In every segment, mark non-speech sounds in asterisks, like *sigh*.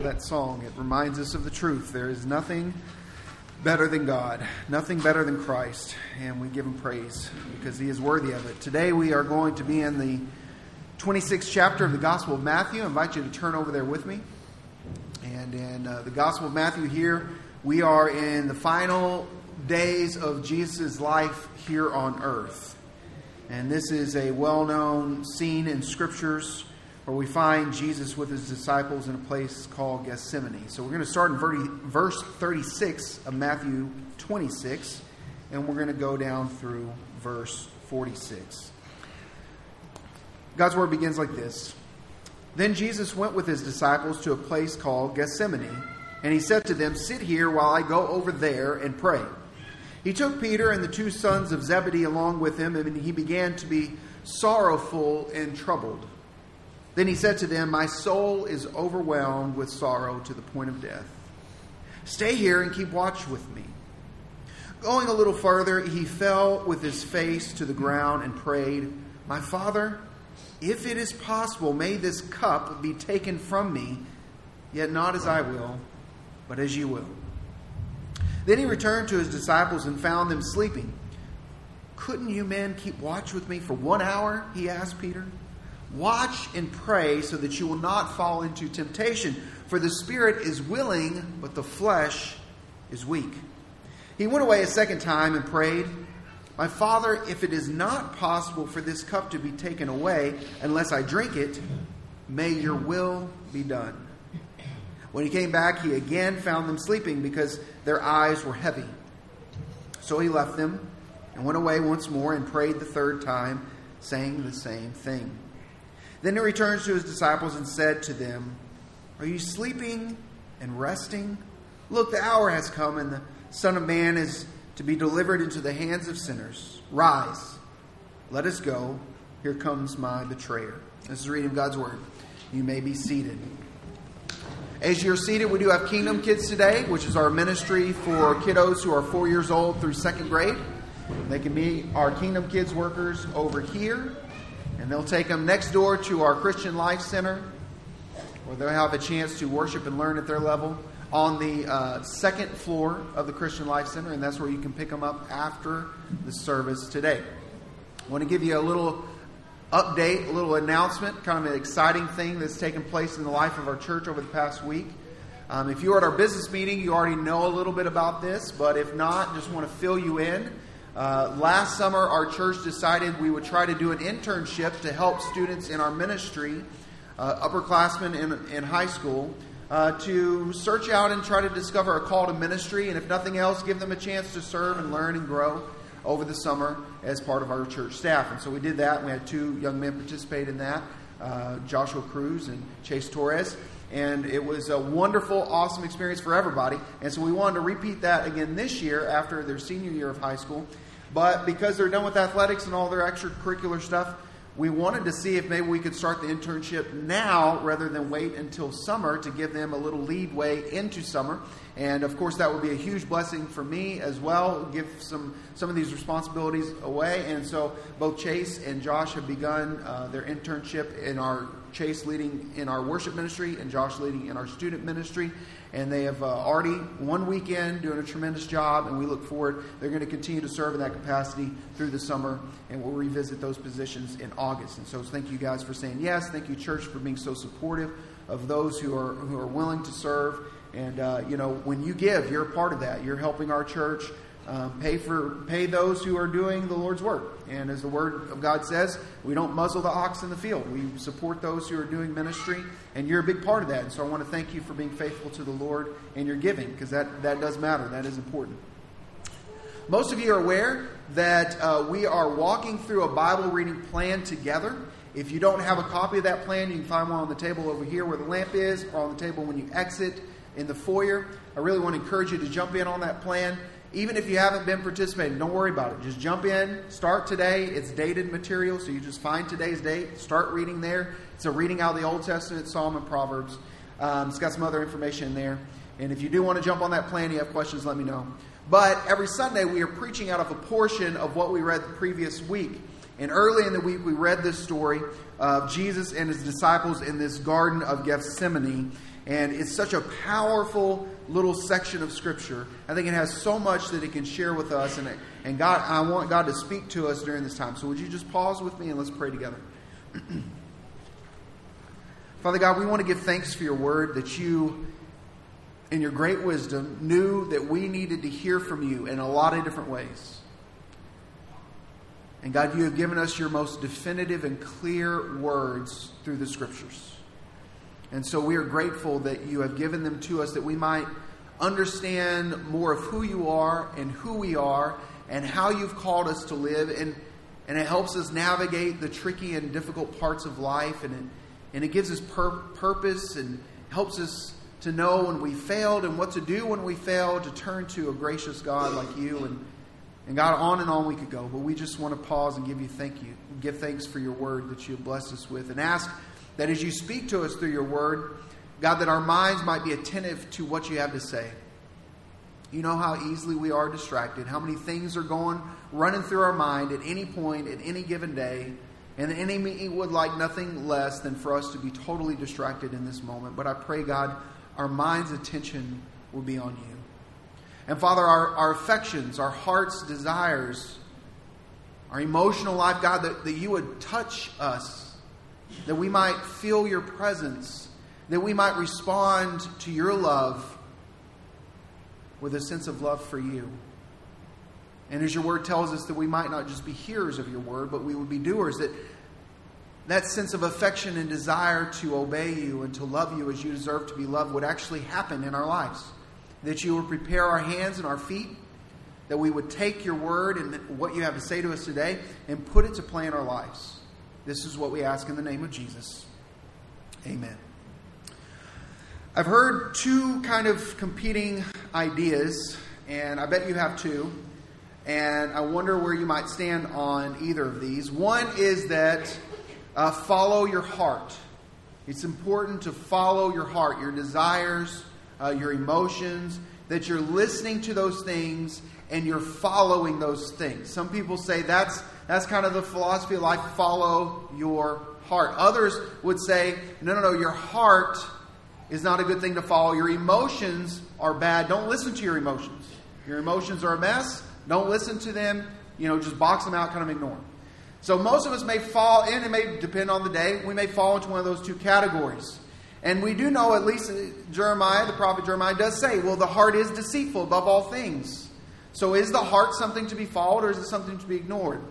that song. It reminds us of the truth. There is nothing better than God, nothing better than Christ, and we give him praise because he is worthy of it. Today we are going to be in the 26th chapter of the Gospel of Matthew. I invite you to turn over there with me. And in uh, the Gospel of Matthew here, we are in the final days of Jesus' life here on earth. And this is a well known scene in scriptures where we find Jesus with his disciples in a place called Gethsemane. So we're going to start in verse 36 of Matthew 26, and we're going to go down through verse 46. God's word begins like this Then Jesus went with his disciples to a place called Gethsemane, and he said to them, Sit here while I go over there and pray. He took Peter and the two sons of Zebedee along with him, and he began to be sorrowful and troubled. Then he said to them, My soul is overwhelmed with sorrow to the point of death. Stay here and keep watch with me. Going a little further, he fell with his face to the ground and prayed, My Father, if it is possible, may this cup be taken from me, yet not as I will, but as you will. Then he returned to his disciples and found them sleeping. Couldn't you men keep watch with me for one hour? He asked Peter. Watch and pray so that you will not fall into temptation. For the spirit is willing, but the flesh is weak. He went away a second time and prayed, My Father, if it is not possible for this cup to be taken away unless I drink it, may your will be done. When he came back, he again found them sleeping because their eyes were heavy. So he left them and went away once more and prayed the third time, saying the same thing. Then he returns to his disciples and said to them, Are you sleeping and resting? Look, the hour has come, and the Son of Man is to be delivered into the hands of sinners. Rise, let us go. Here comes my betrayer. This is reading of God's word. You may be seated. As you're seated, we do have Kingdom Kids today, which is our ministry for kiddos who are four years old through second grade. They can be our Kingdom Kids workers over here and they'll take them next door to our Christian Life Center, where they'll have a chance to worship and learn at their level on the uh, second floor of the Christian Life Center, and that's where you can pick them up after the service today. I want to give you a little update, a little announcement, kind of an exciting thing that's taken place in the life of our church over the past week. Um, if you were at our business meeting, you already know a little bit about this, but if not, just want to fill you in. Uh, last summer, our church decided we would try to do an internship to help students in our ministry, uh, upperclassmen in, in high school, uh, to search out and try to discover a call to ministry, and if nothing else, give them a chance to serve and learn and grow over the summer as part of our church staff. And so we did that. We had two young men participate in that uh, Joshua Cruz and Chase Torres. And it was a wonderful, awesome experience for everybody. And so we wanted to repeat that again this year after their senior year of high school. But because they're done with athletics and all their extracurricular stuff, we wanted to see if maybe we could start the internship now rather than wait until summer to give them a little leadway into summer. And of course, that would be a huge blessing for me as well. Give some some of these responsibilities away. And so, both Chase and Josh have begun uh, their internship in our Chase leading in our worship ministry and Josh leading in our student ministry and they have uh, already one weekend doing a tremendous job, and we look forward. They're going to continue to serve in that capacity through the summer, and we'll revisit those positions in August. And so, thank you guys for saying yes. Thank you, church, for being so supportive of those who are who are willing to serve. And uh, you know, when you give, you're a part of that. You're helping our church um, pay for pay those who are doing the Lord's work. And as the Word of God says, we don't muzzle the ox in the field. We support those who are doing ministry, and you're a big part of that. And so I want to thank you for being faithful to the Lord and your giving, because that that does matter. That is important. Most of you are aware that uh, we are walking through a Bible reading plan together. If you don't have a copy of that plan, you can find one on the table over here where the lamp is, or on the table when you exit in the foyer. I really want to encourage you to jump in on that plan even if you haven't been participating, don't worry about it. Just jump in, start today. It's dated material, so you just find today's date, start reading there. It's a reading out of the Old Testament, Psalm, and Proverbs. Um, it's got some other information in there. And if you do want to jump on that plan, you have questions, let me know. But every Sunday, we are preaching out of a portion of what we read the previous week. And early in the week, we read this story of Jesus and his disciples in this Garden of Gethsemane. And it's such a powerful little section of Scripture. I think it has so much that it can share with us. And, and God, I want God to speak to us during this time. So would you just pause with me and let's pray together? *clears throat* Father God, we want to give thanks for your word that you, in your great wisdom, knew that we needed to hear from you in a lot of different ways. And God, you have given us your most definitive and clear words through the scriptures. And so we are grateful that you have given them to us that we might understand more of who you are and who we are and how you've called us to live. And, and it helps us navigate the tricky and difficult parts of life. And it, and it gives us pur- purpose and helps us to know when we failed and what to do when we failed, to turn to a gracious God like you. And and God, on and on we could go, but we just want to pause and give you thank you. Give thanks for your word that you have blessed us with. And ask that as you speak to us through your word, God, that our minds might be attentive to what you have to say. You know how easily we are distracted, how many things are going, running through our mind at any point, at any given day. And the enemy would like nothing less than for us to be totally distracted in this moment. But I pray, God, our mind's attention will be on you. And Father, our, our affections, our heart's desires, our emotional life, God, that, that you would touch us, that we might feel your presence, that we might respond to your love with a sense of love for you. And as your word tells us that we might not just be hearers of your word, but we would be doers, that that sense of affection and desire to obey you and to love you as you deserve to be loved would actually happen in our lives that you would prepare our hands and our feet, that we would take your word and what you have to say to us today and put it to play in our lives. This is what we ask in the name of Jesus. Amen. I've heard two kind of competing ideas, and I bet you have two. And I wonder where you might stand on either of these. One is that uh, follow your heart. It's important to follow your heart, your desires, uh, your emotions, that you're listening to those things and you're following those things. Some people say that's that's kind of the philosophy of life follow your heart. Others would say, no, no, no, your heart is not a good thing to follow. Your emotions are bad. Don't listen to your emotions. Your emotions are a mess. Don't listen to them. You know, just box them out, kind of ignore them. So most of us may fall in, it may depend on the day, we may fall into one of those two categories. And we do know, at least uh, Jeremiah, the prophet Jeremiah, does say, well, the heart is deceitful above all things. So is the heart something to be followed or is it something to be ignored?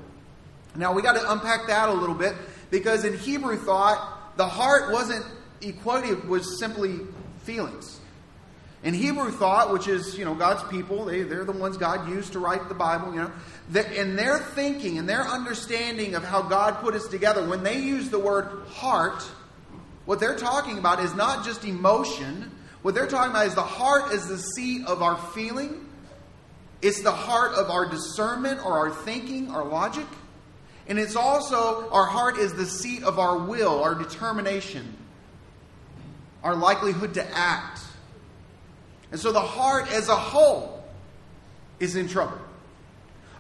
Now, we got to unpack that a little bit because in Hebrew thought, the heart wasn't equated was simply feelings. In Hebrew thought, which is, you know, God's people, they, they're the ones God used to write the Bible, you know, that in their thinking and their understanding of how God put us together, when they use the word heart, what they're talking about is not just emotion. What they're talking about is the heart is the seat of our feeling. It's the heart of our discernment or our thinking, our logic. And it's also, our heart is the seat of our will, our determination, our likelihood to act. And so the heart as a whole is in trouble.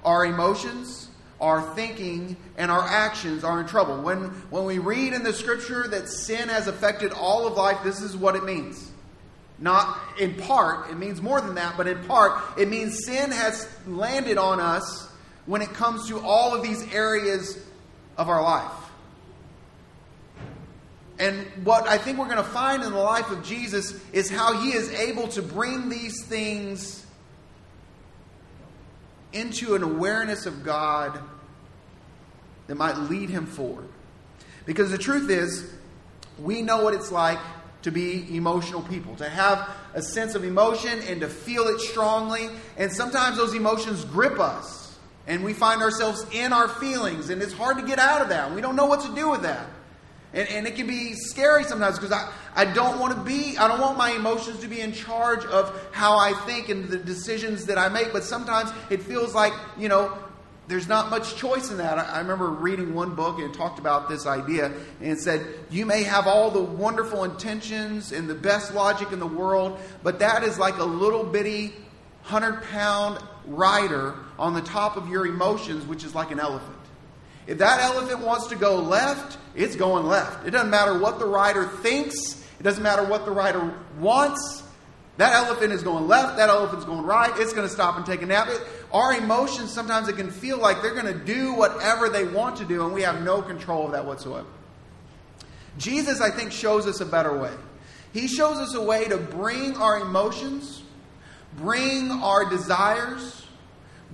Our emotions, our thinking and our actions are in trouble. When, when we read in the scripture that sin has affected all of life, this is what it means. Not in part, it means more than that, but in part, it means sin has landed on us when it comes to all of these areas of our life. And what I think we're going to find in the life of Jesus is how he is able to bring these things into an awareness of God that might lead him forward. Because the truth is, we know what it's like to be emotional people, to have a sense of emotion and to feel it strongly. And sometimes those emotions grip us, and we find ourselves in our feelings, and it's hard to get out of that. We don't know what to do with that. And, and it can be scary sometimes because I, I don't want to be, I don't want my emotions to be in charge of how I think and the decisions that I make. But sometimes it feels like, you know, there's not much choice in that. I remember reading one book and talked about this idea and it said, You may have all the wonderful intentions and the best logic in the world, but that is like a little bitty 100 pound rider on the top of your emotions, which is like an elephant. If that elephant wants to go left, it's going left. It doesn't matter what the rider thinks, it doesn't matter what the rider wants. That elephant is going left, that elephant's going right. It's going to stop and take a nap. It, our emotions, sometimes it can feel like they're going to do whatever they want to do, and we have no control of that whatsoever. Jesus, I think, shows us a better way. He shows us a way to bring our emotions, bring our desires,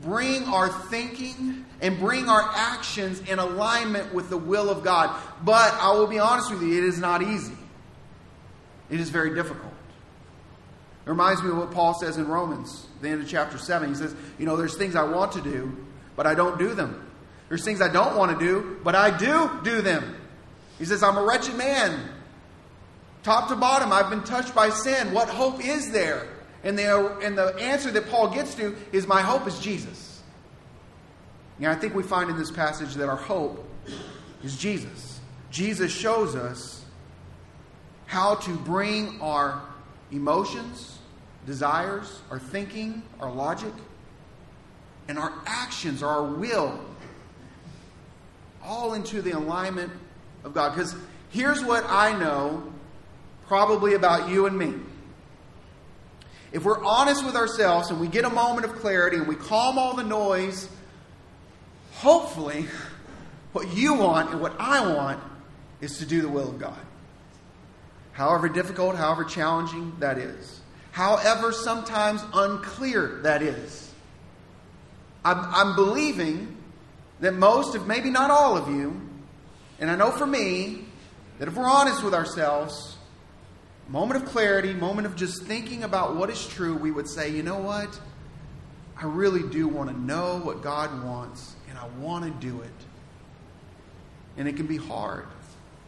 bring our thinking, and bring our actions in alignment with the will of God. But I will be honest with you, it is not easy. It is very difficult. It reminds me of what Paul says in Romans, the end of chapter 7. He says, You know, there's things I want to do, but I don't do them. There's things I don't want to do, but I do do them. He says, I'm a wretched man. Top to bottom, I've been touched by sin. What hope is there? And the, and the answer that Paul gets to is, My hope is Jesus. Now, I think we find in this passage that our hope is Jesus. Jesus shows us how to bring our emotions, desires, our thinking, our logic, and our actions, our will, all into the alignment of God. Because here's what I know probably about you and me. If we're honest with ourselves and we get a moment of clarity and we calm all the noise, hopefully, what you want and what I want is to do the will of God. However difficult, however challenging that is, however sometimes unclear that is. I'm, I'm believing that most of, maybe not all of you, and I know for me, that if we're honest with ourselves, moment of clarity, moment of just thinking about what is true, we would say, you know what? I really do want to know what God wants, and I want to do it. And it can be hard,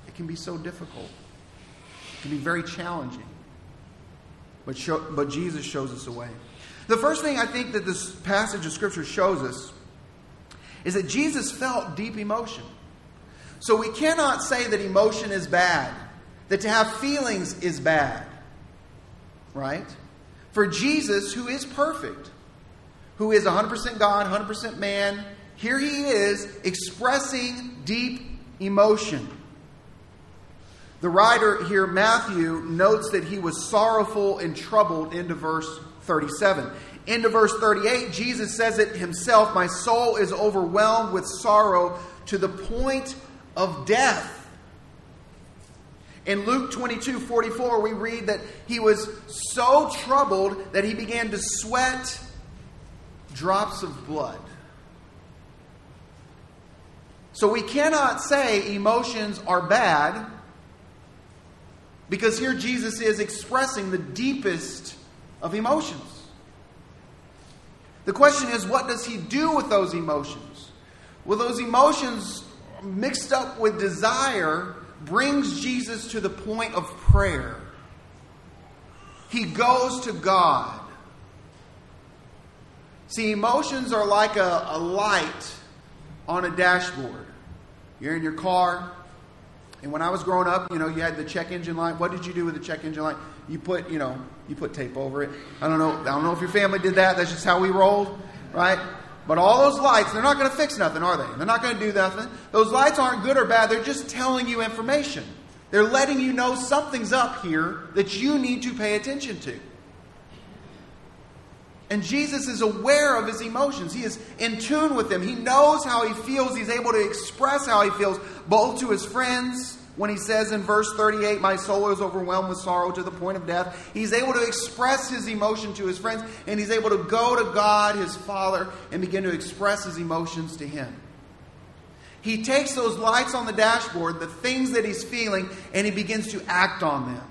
it can be so difficult, it can be very challenging. But, show, but Jesus shows us a way. The first thing I think that this passage of Scripture shows us is that Jesus felt deep emotion. So we cannot say that emotion is bad, that to have feelings is bad. Right? For Jesus, who is perfect, who is 100% God, 100% man, here he is expressing deep emotion. The writer here, Matthew, notes that he was sorrowful and troubled into verse 37. Into verse 38, Jesus says it himself My soul is overwhelmed with sorrow to the point of death. In Luke 22 44, we read that he was so troubled that he began to sweat drops of blood. So we cannot say emotions are bad because here Jesus is expressing the deepest of emotions. The question is, what does he do with those emotions? Well, those emotions mixed up with desire brings Jesus to the point of prayer. He goes to God. See, emotions are like a, a light on a dashboard. You're in your car, and when I was growing up, you know, you had the check engine light. What did you do with the check engine light? You put, you know, you put tape over it. I don't know. I don't know if your family did that. That's just how we rolled, right? But all those lights, they're not going to fix nothing, are they? They're not going to do nothing. Those lights aren't good or bad. They're just telling you information. They're letting you know something's up here that you need to pay attention to. And Jesus is aware of his emotions. He is in tune with them. He knows how he feels. He's able to express how he feels, both to his friends, when he says in verse 38, My soul is overwhelmed with sorrow to the point of death. He's able to express his emotion to his friends, and he's able to go to God, his Father, and begin to express his emotions to him. He takes those lights on the dashboard, the things that he's feeling, and he begins to act on them.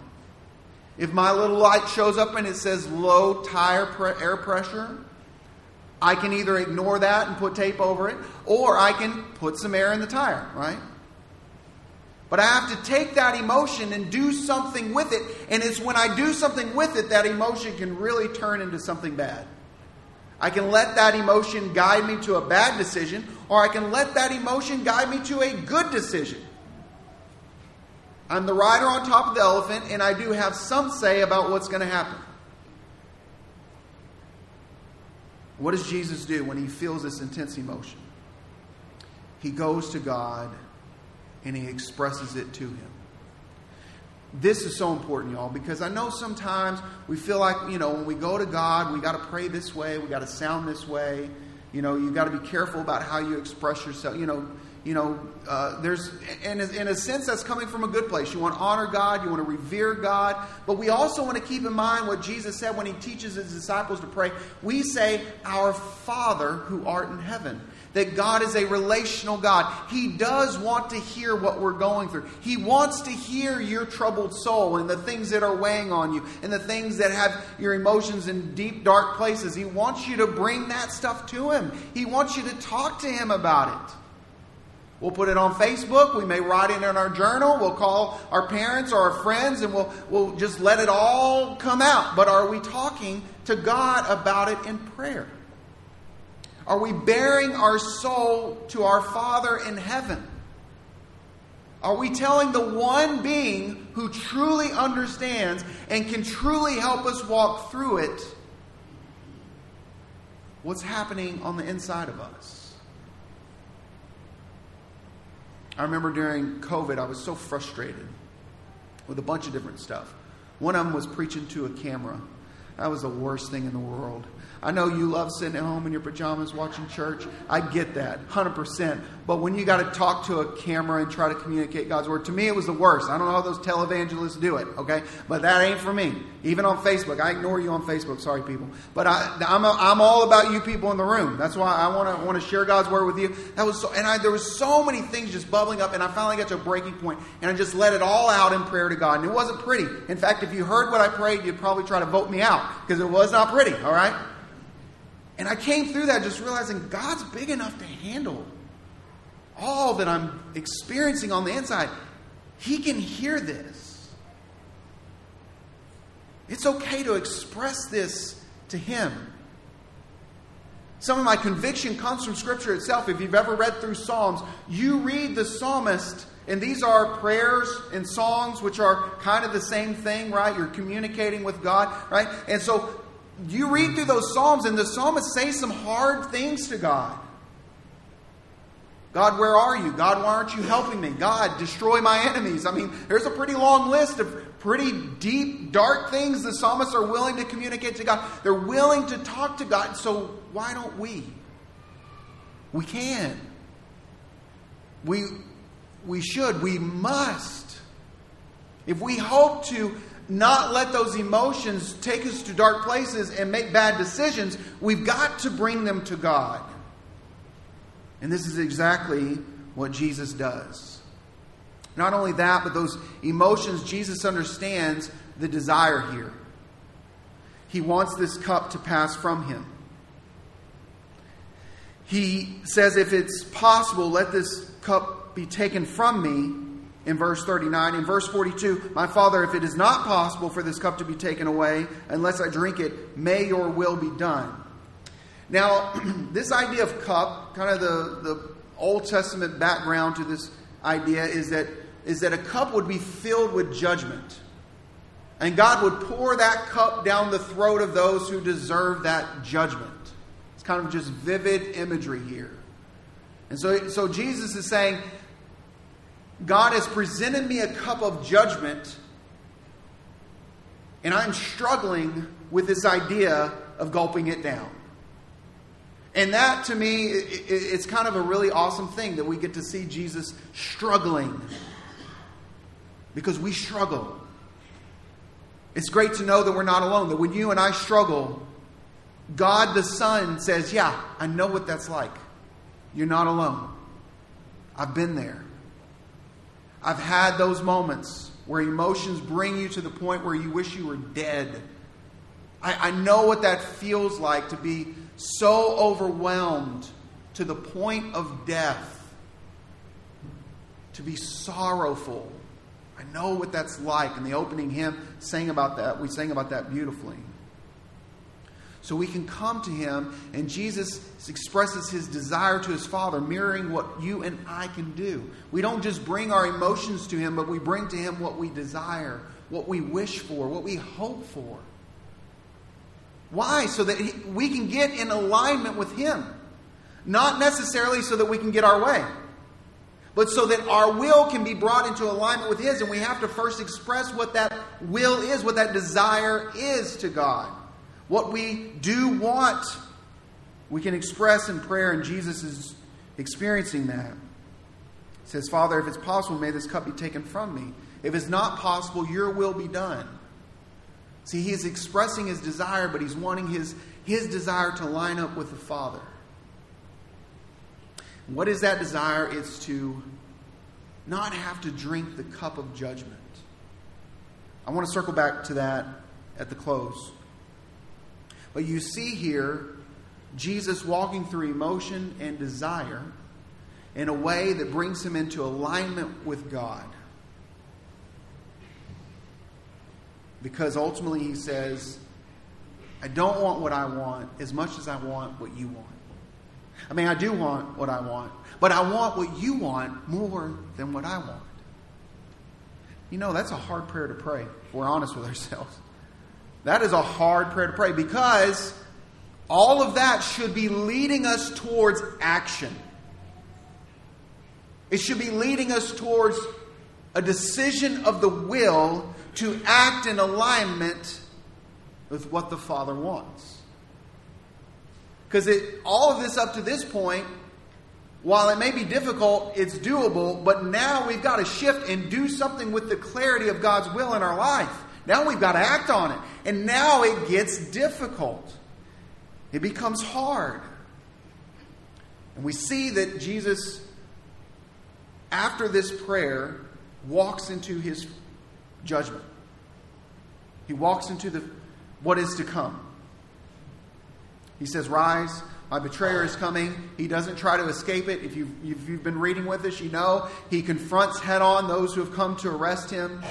If my little light shows up and it says low tire pre- air pressure, I can either ignore that and put tape over it, or I can put some air in the tire, right? But I have to take that emotion and do something with it. And it's when I do something with it that emotion can really turn into something bad. I can let that emotion guide me to a bad decision, or I can let that emotion guide me to a good decision. I'm the rider on top of the elephant, and I do have some say about what's going to happen. What does Jesus do when he feels this intense emotion? he goes to God and he expresses it to him. This is so important, y'all, because I know sometimes we feel like, you know, when we go to God, we got to pray this way, we got to sound this way. You know, you got to be careful about how you express yourself. You know, you know, uh, there's, and in a sense, that's coming from a good place. You want to honor God, you want to revere God, but we also want to keep in mind what Jesus said when he teaches his disciples to pray. We say, Our Father who art in heaven that God is a relational God. He does want to hear what we're going through. He wants to hear your troubled soul and the things that are weighing on you and the things that have your emotions in deep, dark places. He wants you to bring that stuff to Him. He wants you to talk to Him about it. We'll put it on Facebook. We may write it in our journal. We'll call our parents or our friends and we'll, we'll just let it all come out. But are we talking to God about it in prayer? Are we baring our soul to our Father in heaven? Are we telling the one being who truly understands and can truly help us walk through it what's happening on the inside of us? I remember during COVID, I was so frustrated with a bunch of different stuff. One of them was preaching to a camera. That was the worst thing in the world. I know you love sitting at home in your pajamas watching church. I get that, 100%. But when you got to talk to a camera and try to communicate God's word, to me it was the worst. I don't know how those televangelists do it, okay? But that ain't for me. Even on Facebook. I ignore you on Facebook. Sorry, people. But I, am I'm all about you people in the room. That's why I want to want to share God's word with you. That was so, and I, there was so many things just bubbling up, and I finally got to a breaking point, and I just let it all out in prayer to God. And it wasn't pretty. In fact, if you heard what I prayed, you'd probably try to vote me out because it was not pretty, all right? And I came through that just realizing God's big enough to handle all that I'm experiencing on the inside. He can hear this. It's okay to express this to Him. Some of my conviction comes from Scripture itself. If you've ever read through Psalms, you read the psalmist, and these are prayers and songs, which are kind of the same thing, right? You're communicating with God, right? And so you read through those Psalms, and the psalmist says some hard things to God. God, where are you? God, why aren't you helping me? God, destroy my enemies. I mean, there's a pretty long list of pretty deep, dark things the psalmists are willing to communicate to God. They're willing to talk to God. So why don't we? We can. We, we should. We must. If we hope to not let those emotions take us to dark places and make bad decisions. We've got to bring them to God. And this is exactly what Jesus does. Not only that, but those emotions, Jesus understands the desire here. He wants this cup to pass from him. He says, if it's possible, let this cup be taken from me in verse 39. In verse 42, My Father, if it is not possible for this cup to be taken away unless I drink it, may your will be done. Now, *clears throat* this idea of cup, kind of the, the Old Testament background to this idea is that, is that a cup would be filled with judgment. And God would pour that cup down the throat of those who deserve that judgment. It's kind of just vivid imagery here. And so, so Jesus is saying, God has presented me a cup of judgment, and I'm struggling with this idea of gulping it down. And that to me, it's kind of a really awesome thing that we get to see Jesus struggling. Because we struggle. It's great to know that we're not alone, that when you and I struggle, God the Son says, Yeah, I know what that's like. You're not alone. I've been there. I've had those moments where emotions bring you to the point where you wish you were dead. I, I know what that feels like to be so overwhelmed to the point of death, to be sorrowful. I know what that's like. And the opening hymn sang about that. We sang about that beautifully. So we can come to him, and Jesus expresses his desire to his Father, mirroring what you and I can do. We don't just bring our emotions to him, but we bring to him what we desire, what we wish for, what we hope for. Why? So that we can get in alignment with him. Not necessarily so that we can get our way. but so that our will can be brought into alignment with His, and we have to first express what that will is, what that desire is to God. What we do want, we can express in prayer, and Jesus is experiencing that. He says, Father, if it's possible, may this cup be taken from me. If it's not possible, your will be done. See, he is expressing his desire, but he's wanting his, his desire to line up with the Father. What is that desire? It's to not have to drink the cup of judgment. I want to circle back to that at the close. But you see here Jesus walking through emotion and desire in a way that brings him into alignment with God. Because ultimately he says, I don't want what I want as much as I want what you want. I mean, I do want what I want, but I want what you want more than what I want. You know, that's a hard prayer to pray, if we're honest with ourselves. That is a hard prayer to pray because all of that should be leading us towards action. It should be leading us towards a decision of the will to act in alignment with what the Father wants. Because all of this up to this point, while it may be difficult, it's doable, but now we've got to shift and do something with the clarity of God's will in our life. Now we've got to act on it. And now it gets difficult. It becomes hard. And we see that Jesus, after this prayer, walks into his judgment. He walks into the what is to come. He says, Rise, my betrayer is coming. He doesn't try to escape it. If you've, if you've been reading with us, you know he confronts head on those who have come to arrest him.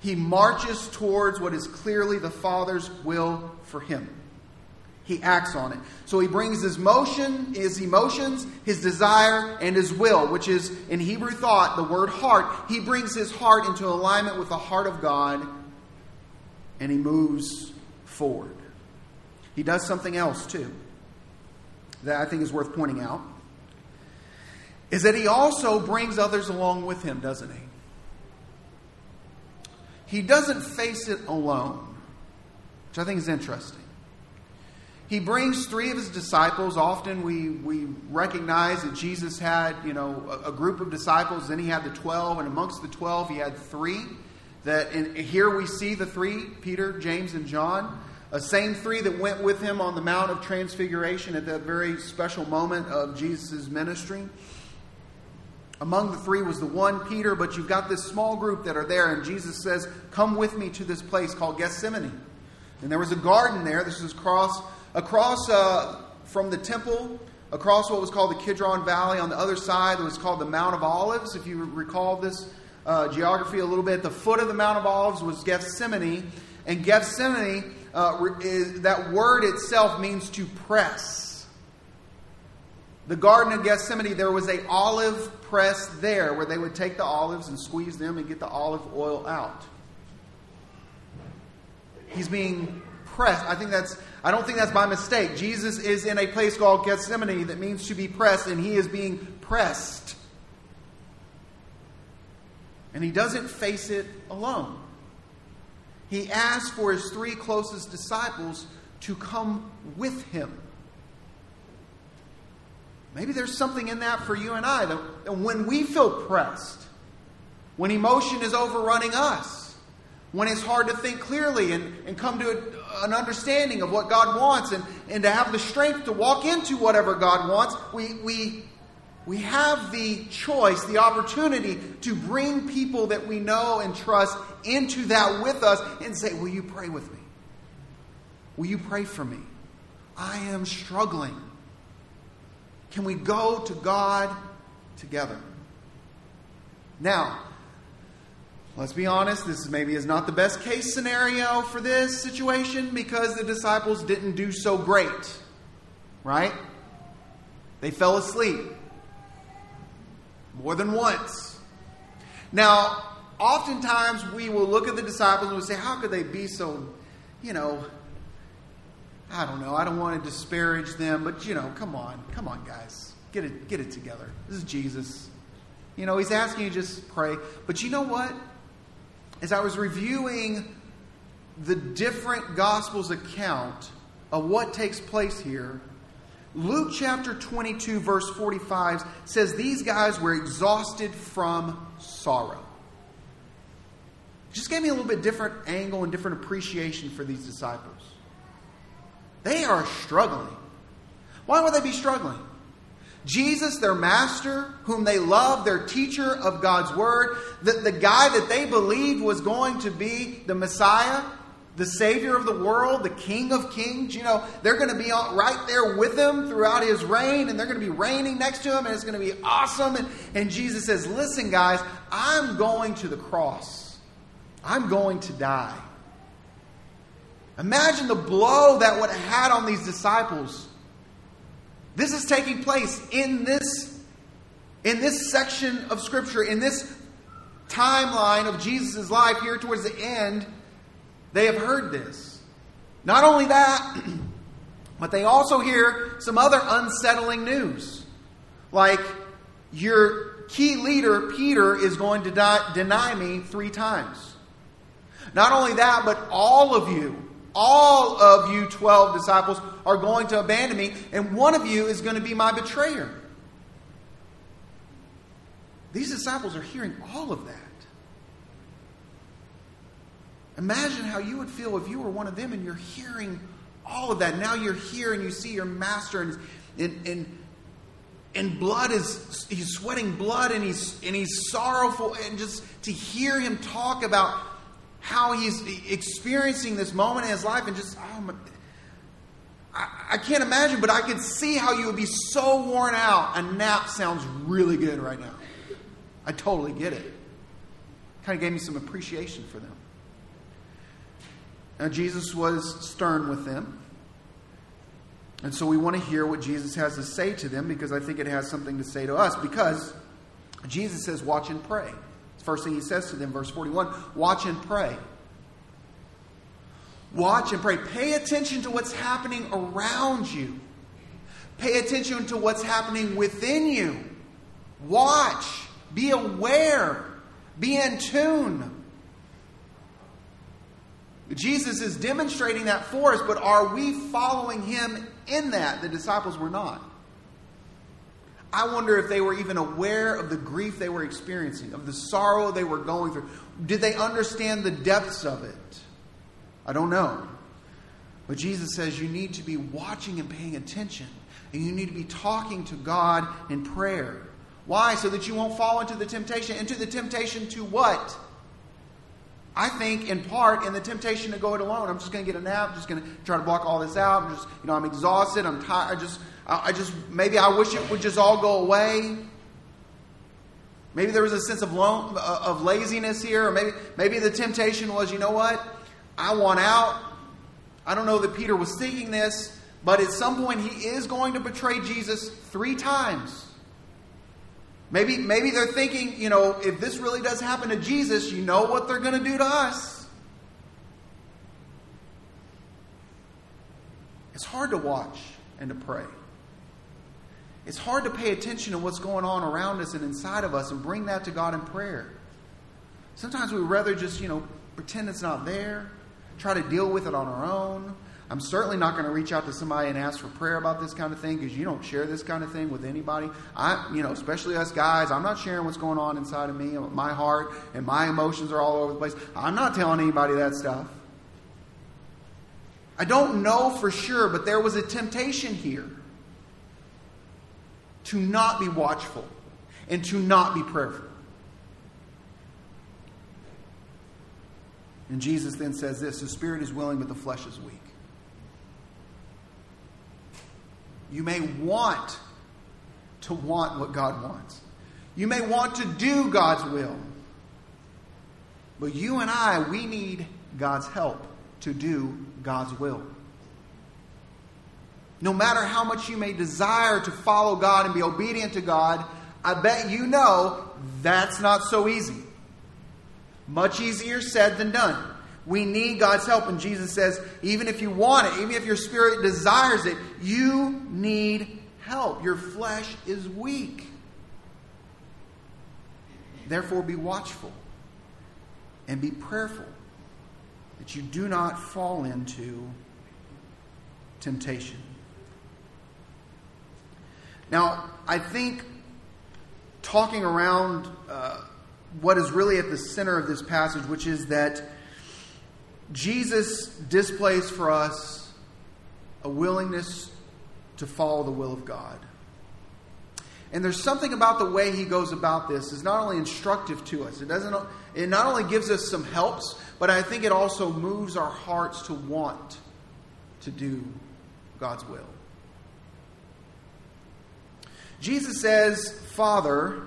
He marches towards what is clearly the Father's will for him. He acts on it. So he brings his motion, his emotions, his desire, and his will, which is in Hebrew thought the word heart. He brings his heart into alignment with the heart of God and he moves forward. He does something else too that I think is worth pointing out is that he also brings others along with him, doesn't he? He doesn't face it alone, which I think is interesting. He brings three of his disciples. Often we, we recognize that Jesus had, you know, a, a group of disciples, then he had the 12, and amongst the 12 he had three that in, here we see the three Peter, James, and John. A same three that went with him on the Mount of Transfiguration at that very special moment of Jesus' ministry. Among the three was the one Peter, but you've got this small group that are there, and Jesus says, Come with me to this place called Gethsemane. And there was a garden there. This is across, across uh, from the temple, across what was called the Kidron Valley. On the other side, it was called the Mount of Olives, if you recall this uh, geography a little bit. The foot of the Mount of Olives was Gethsemane, and Gethsemane, uh, is, that word itself means to press. The Garden of Gethsemane, there was a olive press there where they would take the olives and squeeze them and get the olive oil out. He's being pressed. I think that's I don't think that's by mistake. Jesus is in a place called Gethsemane that means to be pressed, and he is being pressed. And he doesn't face it alone. He asks for his three closest disciples to come with him. Maybe there's something in that for you and I that when we feel pressed, when emotion is overrunning us, when it's hard to think clearly and, and come to a, an understanding of what God wants and, and to have the strength to walk into whatever God wants, we, we we have the choice, the opportunity to bring people that we know and trust into that with us and say, Will you pray with me? Will you pray for me? I am struggling. Can we go to God together? Now, let's be honest, this maybe is not the best case scenario for this situation because the disciples didn't do so great, right? They fell asleep more than once. Now, oftentimes we will look at the disciples and we say, How could they be so, you know, I don't know, I don't want to disparage them, but you know, come on, come on, guys. get it, get it together. This is Jesus. You know, he's asking you just pray. But you know what? As I was reviewing the different Gospels account of what takes place here, Luke chapter 22, verse 45 says these guys were exhausted from sorrow. Just gave me a little bit different angle and different appreciation for these disciples. They are struggling. Why would they be struggling? Jesus, their master, whom they love, their teacher of God's word, the, the guy that they believed was going to be the Messiah, the Savior of the world, the King of Kings. You know, they're going to be right there with him throughout his reign, and they're going to be reigning next to him, and it's going to be awesome. And, and Jesus says, Listen, guys, I'm going to the cross, I'm going to die. Imagine the blow that would have had on these disciples. This is taking place in this, in this section of Scripture, in this timeline of Jesus' life here towards the end. They have heard this. Not only that, *clears throat* but they also hear some other unsettling news. Like, your key leader, Peter, is going to die, deny me three times. Not only that, but all of you all of you 12 disciples are going to abandon me, and one of you is going to be my betrayer. These disciples are hearing all of that. Imagine how you would feel if you were one of them and you're hearing all of that. Now you're here and you see your master and, and, and, and blood is he's sweating blood and he's and he's sorrowful and just to hear him talk about how he's experiencing this moment in his life and just, oh my, I, I can't imagine, but I can see how you would be so worn out. A nap sounds really good right now. I totally get it. Kind of gave me some appreciation for them. Now, Jesus was stern with them. And so we want to hear what Jesus has to say to them because I think it has something to say to us. Because Jesus says, Watch and pray. First thing he says to them, verse 41 watch and pray. Watch and pray. Pay attention to what's happening around you. Pay attention to what's happening within you. Watch. Be aware. Be in tune. Jesus is demonstrating that for us, but are we following him in that? The disciples were not. I wonder if they were even aware of the grief they were experiencing, of the sorrow they were going through. Did they understand the depths of it? I don't know. But Jesus says you need to be watching and paying attention, and you need to be talking to God in prayer. Why? So that you won't fall into the temptation. Into the temptation to what? I think, in part, in the temptation to go it alone. I'm just going to get a nap. I'm just going to try to block all this out. I'm just, you know, I'm exhausted. I'm tired. I just, I just, maybe I wish it would just all go away. Maybe there was a sense of, lone, uh, of laziness here, or maybe, maybe the temptation was, you know what? I want out. I don't know that Peter was thinking this, but at some point he is going to betray Jesus three times. Maybe, maybe they're thinking, you know, if this really does happen to Jesus, you know what they're going to do to us. It's hard to watch and to pray. It's hard to pay attention to what's going on around us and inside of us and bring that to God in prayer. Sometimes we'd rather just, you know, pretend it's not there, try to deal with it on our own, I'm certainly not going to reach out to somebody and ask for prayer about this kind of thing because you don't share this kind of thing with anybody. I, you know, especially us guys, I'm not sharing what's going on inside of me, my heart, and my emotions are all over the place. I'm not telling anybody that stuff. I don't know for sure, but there was a temptation here to not be watchful and to not be prayerful. And Jesus then says this the spirit is willing, but the flesh is weak. You may want to want what God wants. You may want to do God's will. But you and I, we need God's help to do God's will. No matter how much you may desire to follow God and be obedient to God, I bet you know that's not so easy. Much easier said than done. We need God's help. And Jesus says, even if you want it, even if your spirit desires it, you need help. Your flesh is weak. Therefore, be watchful and be prayerful that you do not fall into temptation. Now, I think talking around uh, what is really at the center of this passage, which is that Jesus displays for us a willingness to follow the will of God. And there's something about the way he goes about this is not only instructive to us. It doesn't it not only gives us some helps, but I think it also moves our hearts to want to do God's will. Jesus says, Father,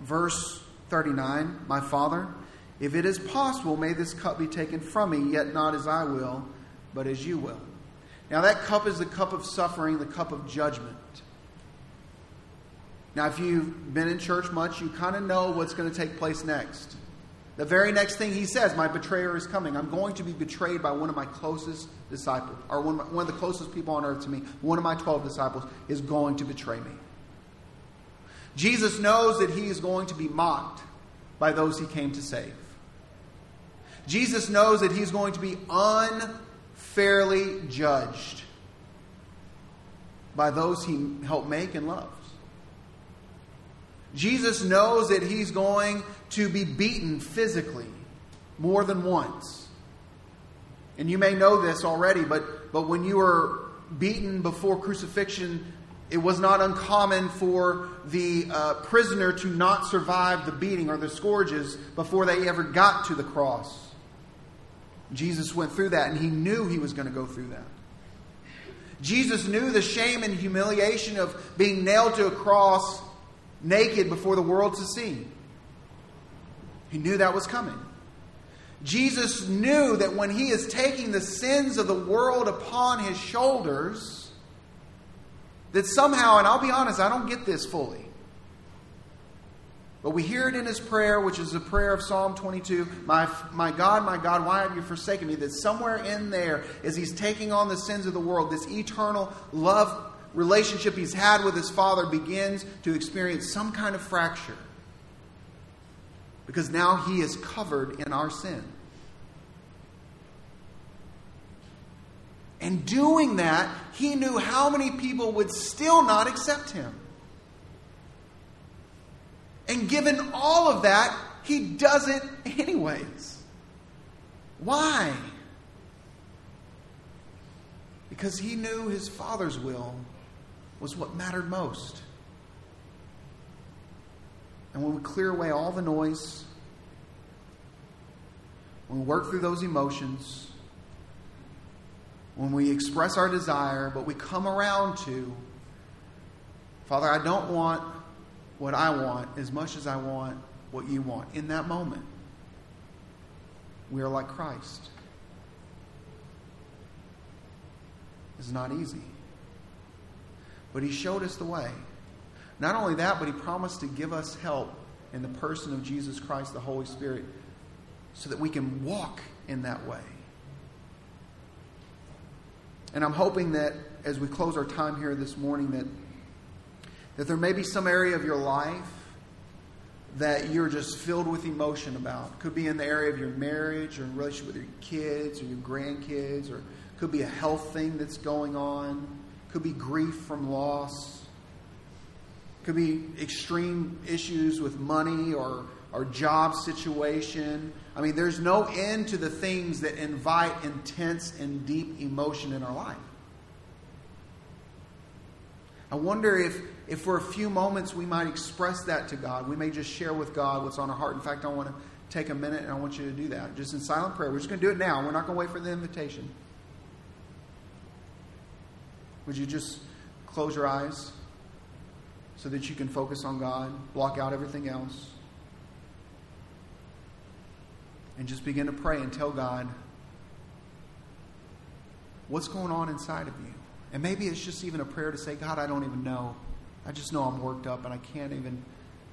verse 39, My Father, if it is possible, may this cup be taken from me, yet not as I will, but as you will. Now, that cup is the cup of suffering, the cup of judgment. Now, if you've been in church much, you kind of know what's going to take place next. The very next thing he says, My betrayer is coming. I'm going to be betrayed by one of my closest disciples, or one of, my, one of the closest people on earth to me. One of my 12 disciples is going to betray me. Jesus knows that he is going to be mocked by those he came to save. Jesus knows that he's going to be unfairly judged by those he helped make and loves. Jesus knows that he's going to be beaten physically more than once. And you may know this already, but, but when you were beaten before crucifixion, it was not uncommon for the uh, prisoner to not survive the beating or the scourges before they ever got to the cross. Jesus went through that, and he knew he was going to go through that. Jesus knew the shame and humiliation of being nailed to a cross naked before the world to see. He knew that was coming. Jesus knew that when he is taking the sins of the world upon his shoulders, that somehow, and I'll be honest, I don't get this fully. But we hear it in his prayer, which is a prayer of Psalm 22 My, my God, my God, why have you forsaken me? That somewhere in there, as he's taking on the sins of the world, this eternal love relationship he's had with his father begins to experience some kind of fracture. Because now he is covered in our sin. And doing that, he knew how many people would still not accept him. And given all of that, he does it anyways. Why? Because he knew his father's will was what mattered most. And when we clear away all the noise, when we work through those emotions, when we express our desire, but we come around to, Father, I don't want what I want as much as I want what you want. In that moment, we are like Christ. It's not easy. But he showed us the way. Not only that, but he promised to give us help in the person of Jesus Christ, the Holy Spirit, so that we can walk in that way. And I'm hoping that as we close our time here this morning, that, that there may be some area of your life that you're just filled with emotion about. Could be in the area of your marriage or relationship with your kids or your grandkids, or could be a health thing that's going on could be grief from loss, could be extreme issues with money or our job situation. I mean, there's no end to the things that invite intense and deep emotion in our life. I wonder if, if for a few moments we might express that to God. We may just share with God what's on our heart. In fact, I want to take a minute and I want you to do that. Just in silent prayer. We're just going to do it now. We're not going to wait for the invitation. Would you just close your eyes so that you can focus on God, block out everything else, and just begin to pray and tell God what's going on inside of you? And maybe it's just even a prayer to say, God, I don't even know. I just know I'm worked up and I can't even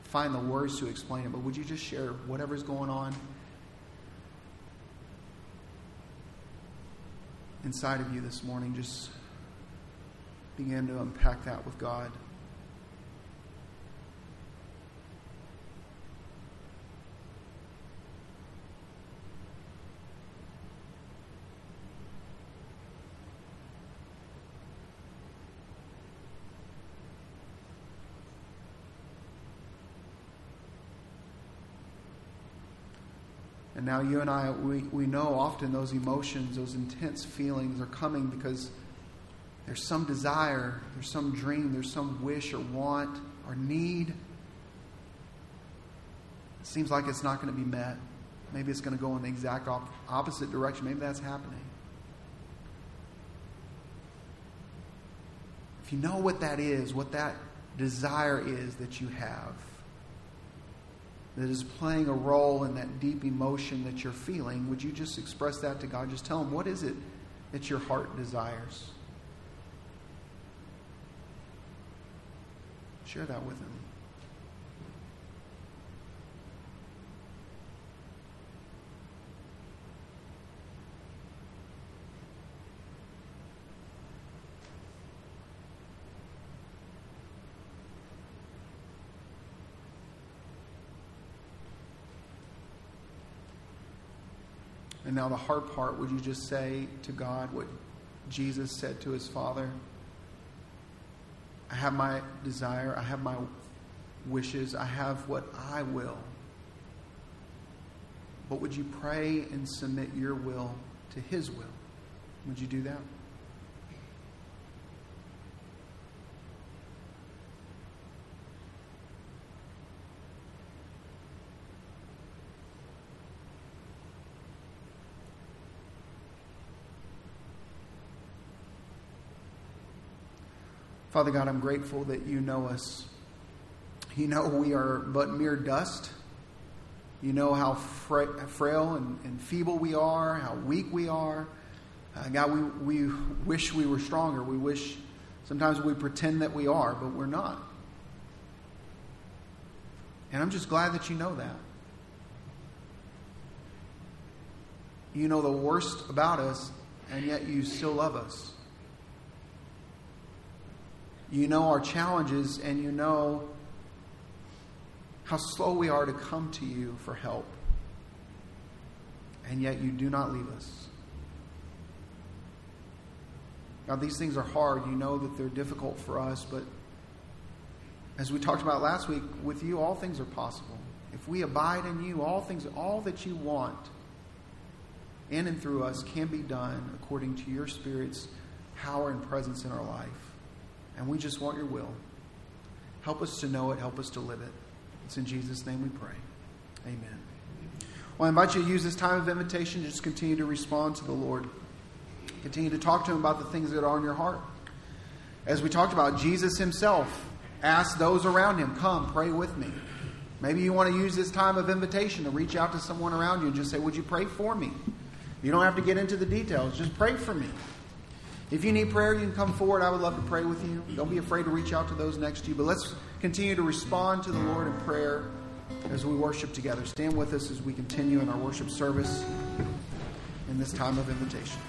find the words to explain it. But would you just share whatever's going on inside of you this morning? Just begin to unpack that with God. And now you and I, we, we know often those emotions, those intense feelings are coming because there's some desire, there's some dream, there's some wish or want or need. It seems like it's not going to be met. Maybe it's going to go in the exact op- opposite direction. Maybe that's happening. If you know what that is, what that desire is that you have, that is playing a role in that deep emotion that you're feeling, would you just express that to God? Just tell Him, what is it that your heart desires? Share that with Him. And now, the hard part would you just say to God what Jesus said to his Father? I have my desire, I have my wishes, I have what I will. But would you pray and submit your will to his will? Would you do that? Father God, I'm grateful that you know us. You know we are but mere dust. You know how fra- frail and, and, feeble we are, how weak we are. Uh, God, we, we wish we were stronger. We wish sometimes we pretend that we are, but we're not. And I'm just glad that you know that. You know the worst about us, and yet you still love us. You know our challenges, and you know how slow we are to come to you for help. And yet you do not leave us. God, these things are hard. You know that they're difficult for us, but as we talked about last week, with you, all things are possible. If we abide in you, all things, all that you want in and through us can be done according to your Spirit's power and presence in our life. And we just want your will. Help us to know it, help us to live it. It's in Jesus' name we pray. Amen. Well, I invite you to use this time of invitation to just continue to respond to the Lord. Continue to talk to Him about the things that are on your heart. As we talked about, Jesus Himself asked those around Him, Come, pray with me. Maybe you want to use this time of invitation to reach out to someone around you and just say, Would you pray for me? You don't have to get into the details, just pray for me. If you need prayer, you can come forward. I would love to pray with you. Don't be afraid to reach out to those next to you. But let's continue to respond to the Lord in prayer as we worship together. Stand with us as we continue in our worship service in this time of invitation.